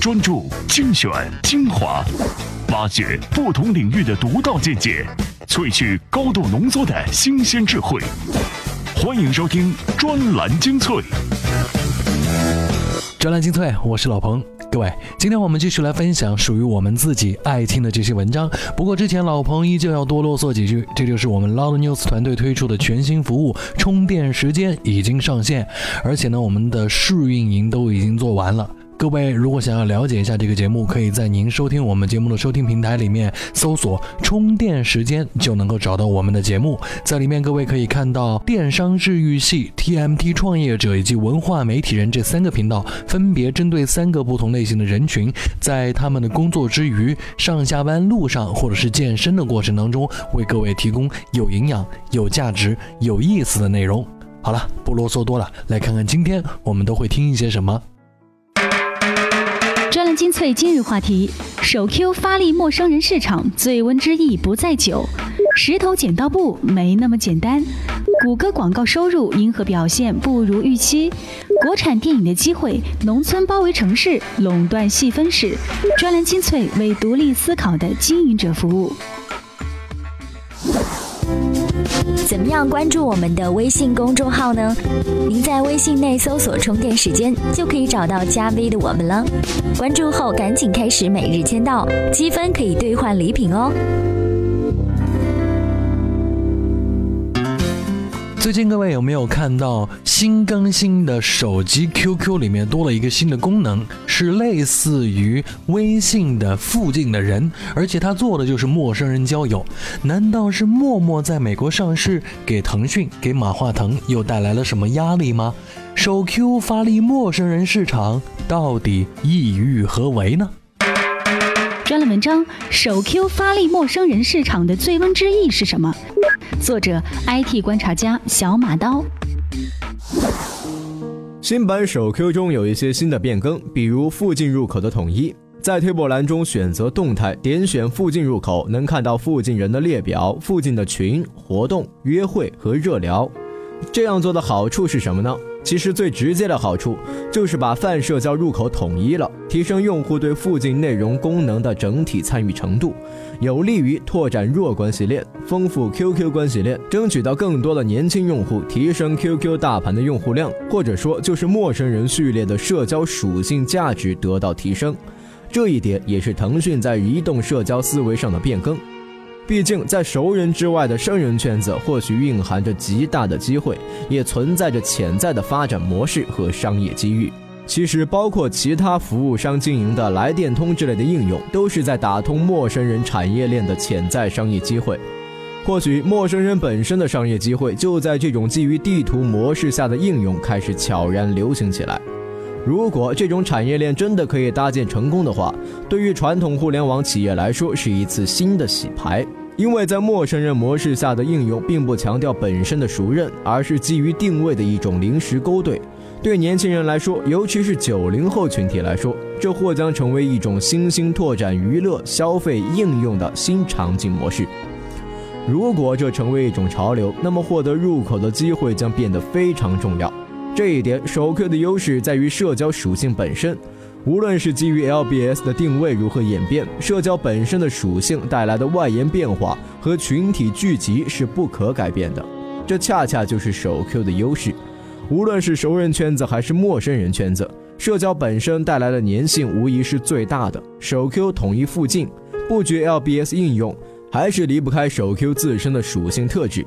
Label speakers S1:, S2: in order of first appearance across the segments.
S1: 专注精选精华，挖掘不同领域的独到见解，萃取高度浓缩的新鲜智慧。欢迎收听专栏精粹。
S2: 专栏精粹，我是老彭。各位，今天我们继续来分享属于我们自己爱听的这些文章。不过之前老彭依旧要多啰嗦几句，这就是我们 Loud News 团队推出的全新服务——充电时间已经上线，而且呢，我们的试运营都已经做完了。各位如果想要了解一下这个节目，可以在您收听我们节目的收听平台里面搜索“充电时间”，就能够找到我们的节目。在里面，各位可以看到电商治愈系、TMT 创业者以及文化媒体人这三个频道，分别针对三个不同类型的人群，在他们的工作之余、上下班路上或者是健身的过程当中，为各位提供有营养、有价值、有意思的内容。好了，不啰嗦多了，来看看今天我们都会听一些什么。
S3: 专栏精粹今日话题：首 Q 发力陌生人市场，醉翁之意不在酒。石头剪刀布没那么简单。谷歌广告收入因何表现不如预期？国产电影的机会，农村包围城市，垄断细分市。专栏精粹为独立思考的经营者服务。
S4: 怎么样关注我们的微信公众号呢？您在微信内搜索“充电时间”，就可以找到加 V 的我们了。关注后赶紧开始每日签到，积分可以兑换礼品哦。
S2: 最近各位有没有看到新更新的手机 QQ 里面多了一个新的功能，是类似于微信的附近的人，而且它做的就是陌生人交友。难道是陌陌在美国上市，给腾讯、给马化腾又带来了什么压力吗？手 Q 发力陌生人市场，到底意欲何为呢？
S3: 专栏文章：首 Q 发力陌生人市场的醉翁之意是什么？作者：IT 观察家小马刀。
S5: 新版首 Q 中有一些新的变更，比如附近入口的统一，在推播栏中选择动态，点选附近入口，能看到附近人的列表、附近的群、活动、约会和热聊。这样做的好处是什么呢？其实最直接的好处就是把泛社交入口统一了，提升用户对附近内容功能的整体参与程度，有利于拓展弱关系链，丰富 QQ 关系链，争取到更多的年轻用户，提升 QQ 大盘的用户量，或者说就是陌生人序列的社交属性价值得到提升。这一点也是腾讯在移动社交思维上的变更。毕竟，在熟人之外的生人圈子，或许蕴含着极大的机会，也存在着潜在的发展模式和商业机遇。其实，包括其他服务商经营的来电通之类的应用，都是在打通陌生人产业链的潜在商业机会。或许，陌生人本身的商业机会，就在这种基于地图模式下的应用开始悄然流行起来。如果这种产业链真的可以搭建成功的话，对于传统互联网企业来说，是一次新的洗牌。因为在陌生人模式下的应用，并不强调本身的熟认，而是基于定位的一种临时勾兑。对年轻人来说，尤其是九零后群体来说，这或将成为一种新兴拓展娱乐消费应用的新场景模式。如果这成为一种潮流，那么获得入口的机会将变得非常重要。这一点，首 Q 的优势在于社交属性本身。无论是基于 LBS 的定位如何演变，社交本身的属性带来的外延变化和群体聚集是不可改变的。这恰恰就是手 Q 的优势。无论是熟人圈子还是陌生人圈子，社交本身带来的粘性无疑是最大的。手 Q 统一附近，布局 LBS 应用，还是离不开手 Q 自身的属性特质。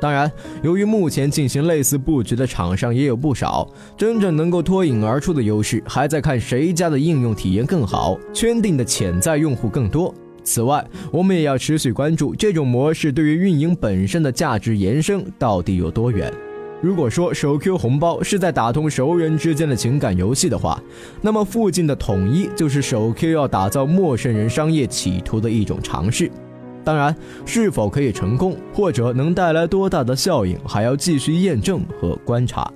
S5: 当然，由于目前进行类似布局的厂商也有不少，真正能够脱颖而出的优势，还在看谁家的应用体验更好，圈定的潜在用户更多。此外，我们也要持续关注这种模式对于运营本身的价值延伸到底有多远。如果说手 Q 红包是在打通熟人之间的情感游戏的话，那么附近的统一就是手 Q 要打造陌生人商业企图的一种尝试。当然，是否可以成功，或者能带来多大的效应，还要继续验证和观察。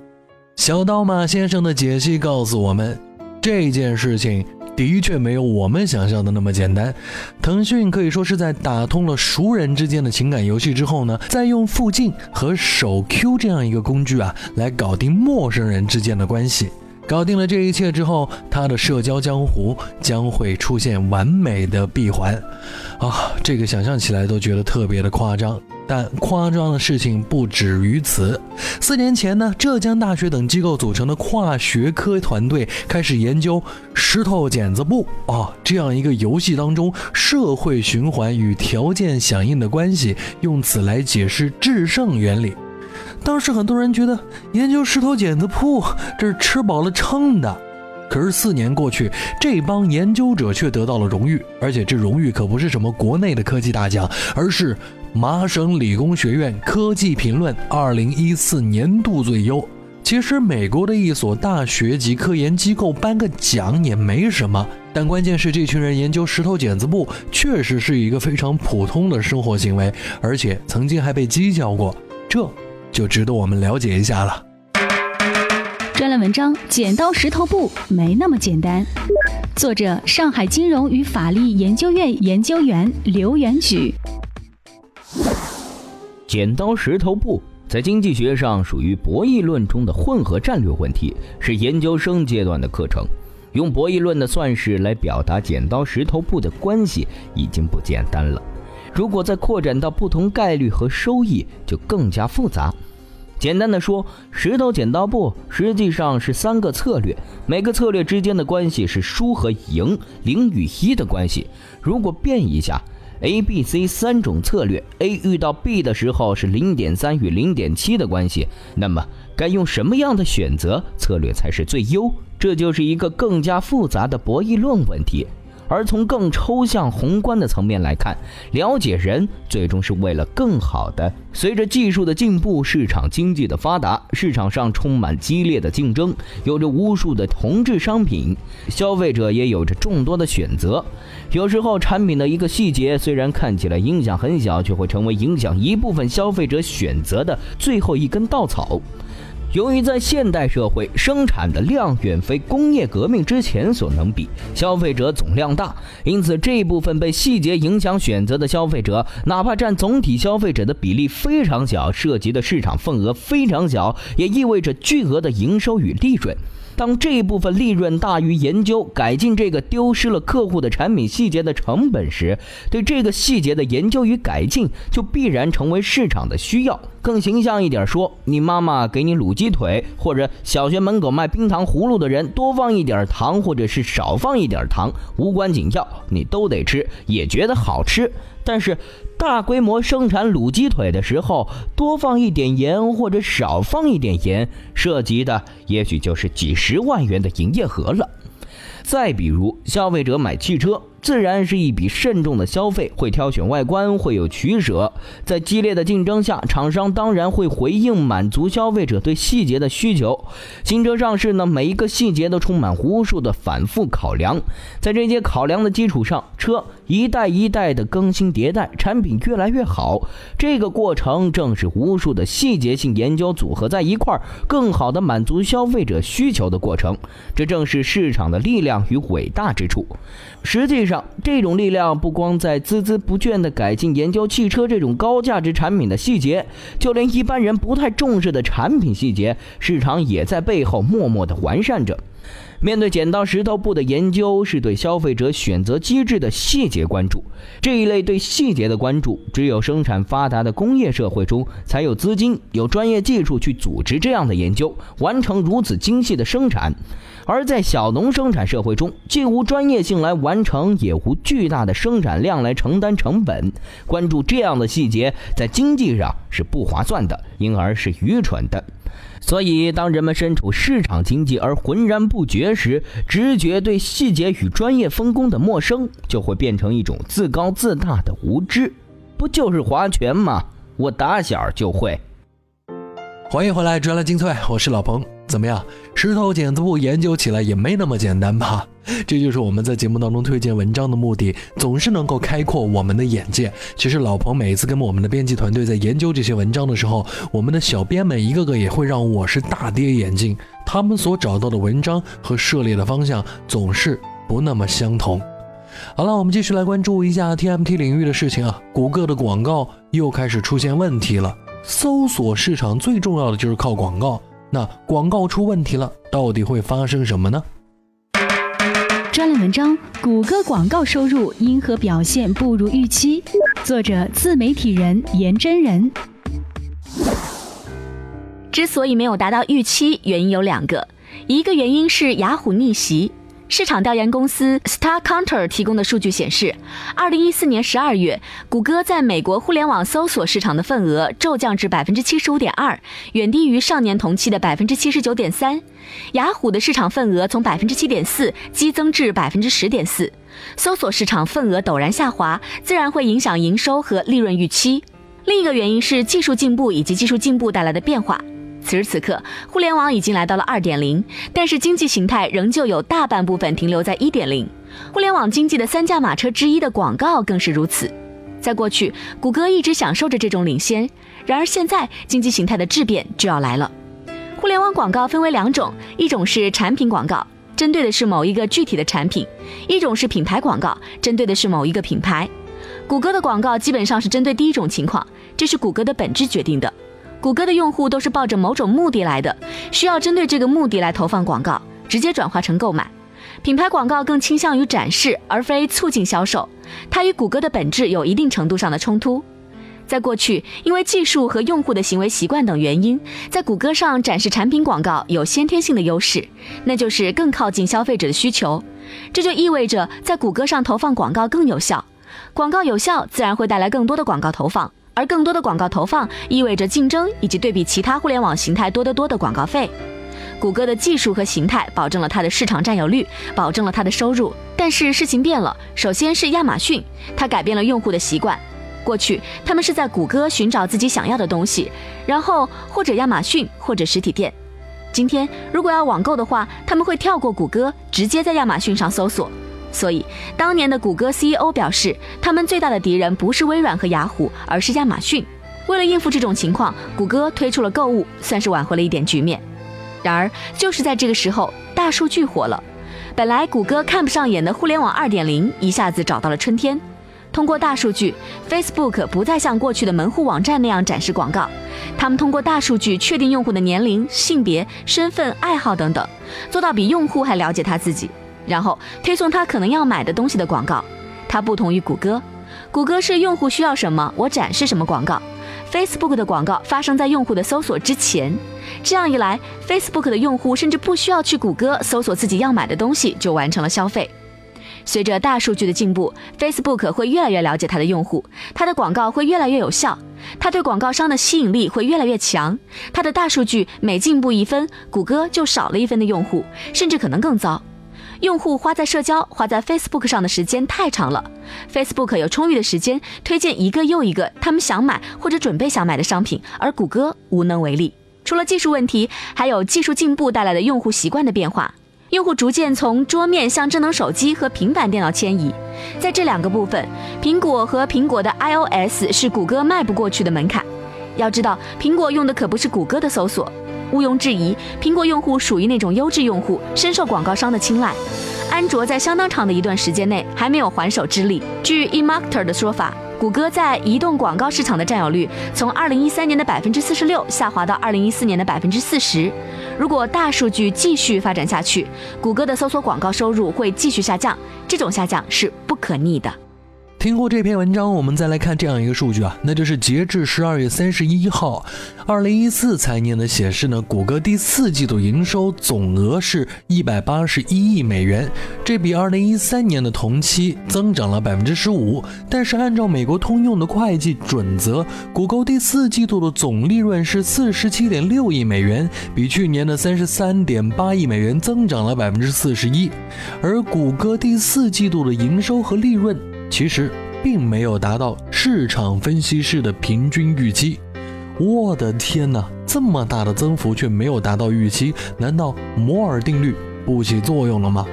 S2: 小刀马先生的解析告诉我们，这件事情的确没有我们想象的那么简单。腾讯可以说是在打通了熟人之间的情感游戏之后呢，再用附近和手 Q 这样一个工具啊，来搞定陌生人之间的关系。搞定了这一切之后，他的社交江湖将会出现完美的闭环。啊，这个想象起来都觉得特别的夸张。但夸张的事情不止于此。四年前呢，浙江大学等机构组成的跨学科团队开始研究石头剪子布啊这样一个游戏当中社会循环与条件响应的关系，用此来解释制胜原理。当时很多人觉得研究石头剪子铺这是吃饱了撑的，可是四年过去，这帮研究者却得到了荣誉，而且这荣誉可不是什么国内的科技大奖，而是麻省理工学院科技评论二零一四年度最优。其实美国的一所大学级科研机构颁个奖也没什么，但关键是这群人研究石头剪子布确实是一个非常普通的生活行为，而且曾经还被讥笑过。这。就值得我们了解一下了。
S3: 专栏文章《剪刀石头布》没那么简单，作者上海金融与法律研究院研究员刘元举。
S6: 剪刀石头布在经济学上属于博弈论中的混合战略问题，是研究生阶段的课程。用博弈论的算式来表达剪刀石头布的关系已经不简单了，如果再扩展到不同概率和收益，就更加复杂。简单的说，石头剪刀布实际上是三个策略，每个策略之间的关系是输和赢，零与一的关系。如果变一下，A、B、C 三种策略，A 遇到 B 的时候是零点三与零点七的关系，那么该用什么样的选择策略才是最优？这就是一个更加复杂的博弈论问题。而从更抽象宏观的层面来看，了解人最终是为了更好的。随着技术的进步，市场经济的发达，市场上充满激烈的竞争，有着无数的同质商品，消费者也有着众多的选择。有时候，产品的一个细节虽然看起来影响很小，却会成为影响一部分消费者选择的最后一根稻草。由于在现代社会生产的量远非工业革命之前所能比，消费者总量大，因此这一部分被细节影响选择的消费者，哪怕占总体消费者的比例非常小，涉及的市场份额非常小，也意味着巨额的营收与利润。当这一部分利润大于研究改进这个丢失了客户的产品细节的成本时，对这个细节的研究与改进就必然成为市场的需要。更形象一点说，你妈妈给你卤鸡腿，或者小学门口卖冰糖葫芦的人多放一点糖，或者是少放一点糖，无关紧要，你都得吃，也觉得好吃。但是，大规模生产卤鸡腿的时候，多放一点盐或者少放一点盐，涉及的也许就是几十万元的营业额了。再比如，消费者买汽车。自然是一笔慎重的消费，会挑选外观，会有取舍。在激烈的竞争下，厂商当然会回应满足消费者对细节的需求。新车上市呢，每一个细节都充满无数的反复考量。在这些考量的基础上，车一代一代的更新迭代，产品越来越好。这个过程正是无数的细节性研究组合在一块儿，更好的满足消费者需求的过程。这正是市场的力量与伟大之处。实际上，这种力量不光在孜孜不倦地改进研究汽车这种高价值产品的细节，就连一般人不太重视的产品细节，市场也在背后默默地完善着。面对剪刀石头布的研究，是对消费者选择机制的细节关注。这一类对细节的关注，只有生产发达的工业社会中才有资金、有专业技术去组织这样的研究，完成如此精细的生产。而在小农生产社会中，既无专业性来完成，也无巨大的生产量来承担成本。关注这样的细节，在经济上是不划算的，因而是愚蠢的。所以，当人们身处市场经济而浑然不觉时，直觉对细节与专业分工的陌生，就会变成一种自高自大的无知。不就是划拳吗？我打小就会。
S2: 欢迎回来，专栏精粹，我是老彭。怎么样，石头剪子布研究起来也没那么简单吧？这就是我们在节目当中推荐文章的目的，总是能够开阔我们的眼界。其实老彭每次跟我们的编辑团队在研究这些文章的时候，我们的小编们一个个也会让我是大跌眼镜。他们所找到的文章和涉猎的方向总是不那么相同。好了，我们继续来关注一下 TMT 领域的事情啊。谷歌的广告又开始出现问题了。搜索市场最重要的就是靠广告。那广告出问题了，到底会发生什么呢？
S3: 专栏文章：谷歌广告收入因何表现不如预期？作者：自媒体人颜真人。
S7: 之所以没有达到预期，原因有两个，一个原因是雅虎逆袭。市场调研公司 StarCounter 提供的数据显示，二零一四年十二月，谷歌在美国互联网搜索市场的份额骤降至百分之七十五点二，远低于上年同期的百分之七十九点三。雅虎的市场份额从百分之七点四激增至百分之十点四。搜索市场份额陡然下滑，自然会影响营收和利润预期。另一个原因是技术进步以及技术进步带来的变化。此时此刻，互联网已经来到了二点零，但是经济形态仍旧有大半部分停留在一点零。互联网经济的三驾马车之一的广告更是如此。在过去，谷歌一直享受着这种领先，然而现在经济形态的质变就要来了。互联网广告分为两种，一种是产品广告，针对的是某一个具体的产品；一种是品牌广告，针对的是某一个品牌。谷歌的广告基本上是针对第一种情况，这是谷歌的本质决定的。谷歌的用户都是抱着某种目的来的，需要针对这个目的来投放广告，直接转化成购买。品牌广告更倾向于展示而非促进销售，它与谷歌的本质有一定程度上的冲突。在过去，因为技术和用户的行为习惯等原因，在谷歌上展示产品广告有先天性的优势，那就是更靠近消费者的需求。这就意味着在谷歌上投放广告更有效，广告有效自然会带来更多的广告投放。而更多的广告投放意味着竞争以及对比其他互联网形态多得多的广告费。谷歌的技术和形态保证了它的市场占有率，保证了它的收入。但是事情变了，首先是亚马逊，它改变了用户的习惯。过去他们是在谷歌寻找自己想要的东西，然后或者亚马逊或者实体店。今天如果要网购的话，他们会跳过谷歌，直接在亚马逊上搜索。所以，当年的谷歌 CEO 表示，他们最大的敌人不是微软和雅虎，而是亚马逊。为了应付这种情况，谷歌推出了购物，算是挽回了一点局面。然而，就是在这个时候，大数据火了。本来谷歌看不上眼的互联网2.0一下子找到了春天。通过大数据，Facebook 不再像过去的门户网站那样展示广告，他们通过大数据确定用户的年龄、性别、身份、爱好等等，做到比用户还了解他自己。然后推送他可能要买的东西的广告，它不同于谷歌。谷歌是用户需要什么，我展示什么广告。Facebook 的广告发生在用户的搜索之前，这样一来，Facebook 的用户甚至不需要去谷歌搜索自己要买的东西，就完成了消费。随着大数据的进步，Facebook 会越来越了解它的用户，它的广告会越来越有效，它对广告商的吸引力会越来越强。它的大数据每进步一分，谷歌就少了一分的用户，甚至可能更糟。用户花在社交、花在 Facebook 上的时间太长了，Facebook 有充裕的时间推荐一个又一个他们想买或者准备想买的商品，而谷歌无能为力。除了技术问题，还有技术进步带来的用户习惯的变化，用户逐渐从桌面向智能手机和平板电脑迁移。在这两个部分，苹果和苹果的 iOS 是谷歌迈不过去的门槛。要知道，苹果用的可不是谷歌的搜索。毋庸置疑，苹果用户属于那种优质用户，深受广告商的青睐。安卓在相当长的一段时间内还没有还手之力。据 eMarketer 的说法，谷歌在移动广告市场的占有率从2013年的百分之四十六下滑到2014年的百分之四十。如果大数据继续发展下去，谷歌的搜索广告收入会继续下降，这种下降是不可逆的。
S2: 听过这篇文章，我们再来看这样一个数据啊，那就是截至十二月三十一号，二零一四财年的显示呢，谷歌第四季度营收总额是一百八十一亿美元，这比二零一三年的同期增长了百分之十五。但是按照美国通用的会计准则，谷歌第四季度的总利润是四十七点六亿美元，比去年的三十三点八亿美元增长了百分之四十一。而谷歌第四季度的营收和利润。其实并没有达到市场分析师的平均预期。我的天哪，这么大的增幅却没有达到预期，难道摩尔定律不起作用了吗？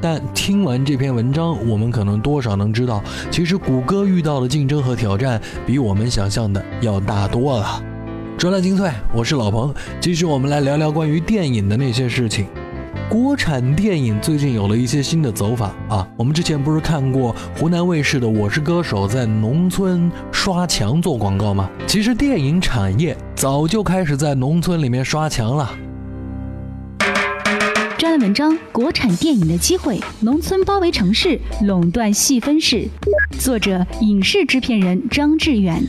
S2: 但听完这篇文章，我们可能多少能知道，其实谷歌遇到的竞争和挑战比我们想象的要大多了。专栏精粹，我是老彭，继续我们来聊聊关于电影的那些事情。国产电影最近有了一些新的走法啊！我们之前不是看过湖南卫视的《我是歌手》在农村刷墙做广告吗？其实电影产业早就开始在农村里面刷墙了。
S3: 专栏文章《国产电影的机会：农村包围城市，垄断细分市》，作者影视制片人张志远。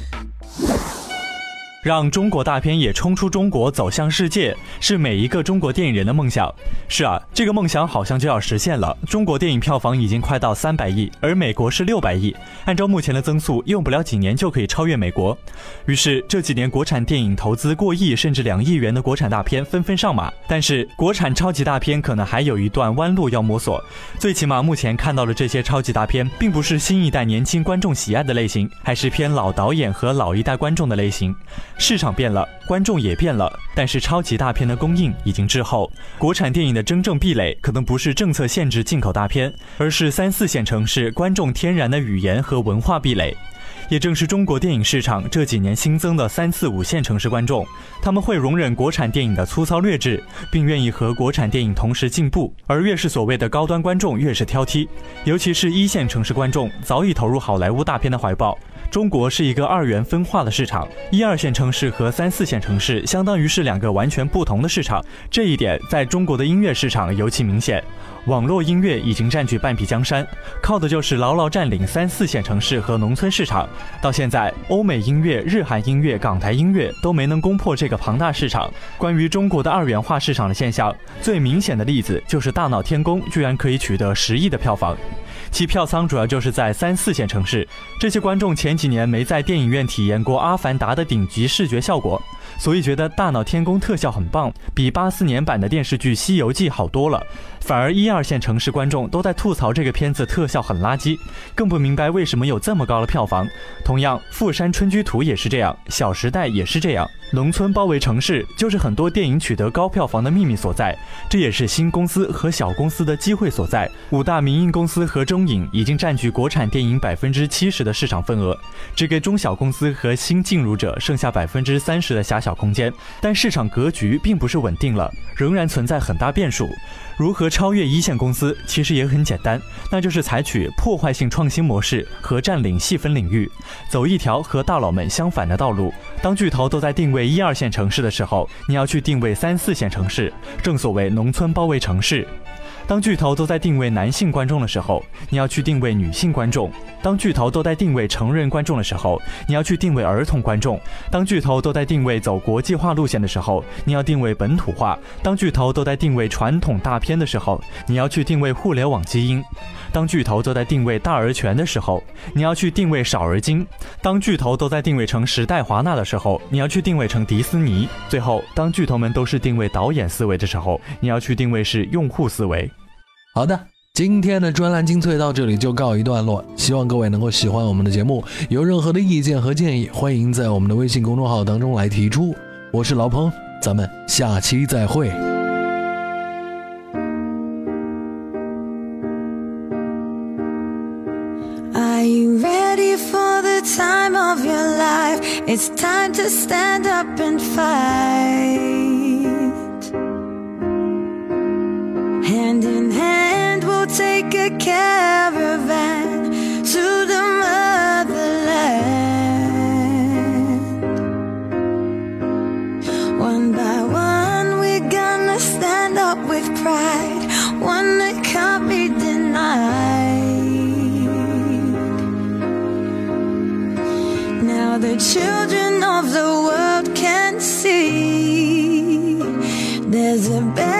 S8: 让中国大片也冲出中国，走向世界，是每一个中国电影人的梦想。是啊，这个梦想好像就要实现了。中国电影票房已经快到三百亿，而美国是六百亿。按照目前的增速，用不了几年就可以超越美国。于是这几年国产电影投资过亿甚至两亿元的国产大片纷纷上马。但是国产超级大片可能还有一段弯路要摸索。最起码目前看到的这些超级大片，并不是新一代年轻观众喜爱的类型，还是偏老导演和老一代观众的类型。市场变了，观众也变了，但是超级大片的供应已经滞后。国产电影的真正壁垒，可能不是政策限制进口大片，而是三四线城市观众天然的语言和文化壁垒。也正是中国电影市场这几年新增的三四五线城市观众，他们会容忍国产电影的粗糙劣质，并愿意和国产电影同时进步。而越是所谓的高端观众，越是挑剔，尤其是一线城市观众，早已投入好莱坞大片的怀抱。中国是一个二元分化的市场，一二线城市和三四线城市相当于是两个完全不同的市场。这一点在中国的音乐市场尤其明显。网络音乐已经占据半壁江山，靠的就是牢牢占领三四线城市和农村市场。到现在，欧美音乐、日韩音乐、港台音乐都没能攻破这个庞大市场。关于中国的二元化市场的现象，最明显的例子就是《大闹天宫》居然可以取得十亿的票房。其票仓主要就是在三四线城市，这些观众前几年没在电影院体验过《阿凡达》的顶级视觉效果，所以觉得《大闹天宫》特效很棒，比八四年版的电视剧《西游记》好多了。反而一二线城市观众都在吐槽这个片子特效很垃圾，更不明白为什么有这么高的票房。同样，《富山春居图》也是这样，《小时代》也是这样。农村包围城市，就是很多电影取得高票房的秘密所在，这也是新公司和小公司的机会所在。五大民营公司和中影已经占据国产电影百分之七十的市场份额，只给中小公司和新进入者剩下百分之三十的狭小空间。但市场格局并不是稳定了，仍然存在很大变数。如何超越一线公司，其实也很简单，那就是采取破坏性创新模式和占领细分领域，走一条和大佬们相反的道路。当巨头都在定位一二线城市的时候，你要去定位三四线城市，正所谓农村包围城市。当巨头都在定位男性观众的时候，你要去定位女性观众；当巨头都在定位成人观众的时候，你要去定位儿童观众；当巨头都在定位走国际化路线的时候，你要定位本土化；当巨头都在定位传统大片的时候，你要去定位互联网基因；当巨头都在定位大而全的时候，你要去定位少而精；当巨头都在定位成时代华纳的时候，你要去定位成迪斯尼；最后，当巨头们都是定位导演思维。的时候，你要去定位是用户思维。
S2: 好的，今天的专栏精粹到这里就告一段落。希望各位能够喜欢我们的节目，有任何的意见和建议，欢迎在我们的微信公众号当中来提出。我是老彭，咱们下期再会。
S9: Are you ready for the time of your life? It's time to stand up and fight. Take a caravan to the motherland. One by one, we're gonna stand up with pride, one that can't be denied. Now the children of the world can see there's a better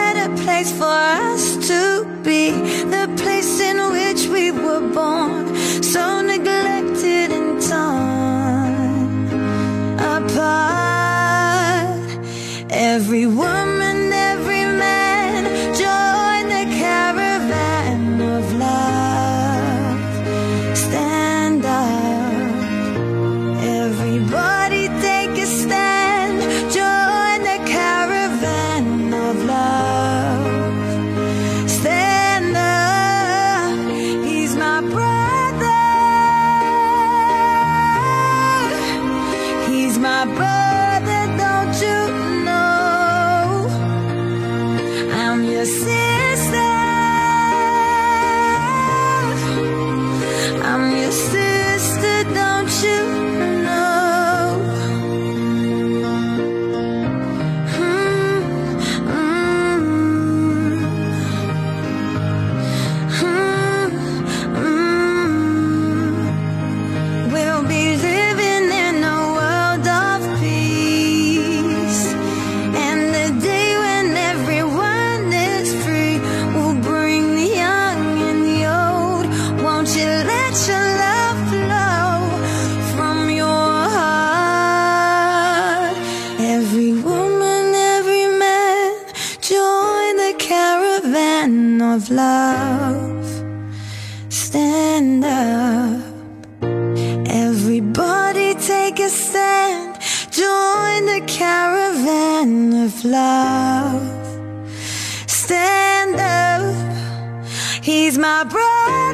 S9: my bride.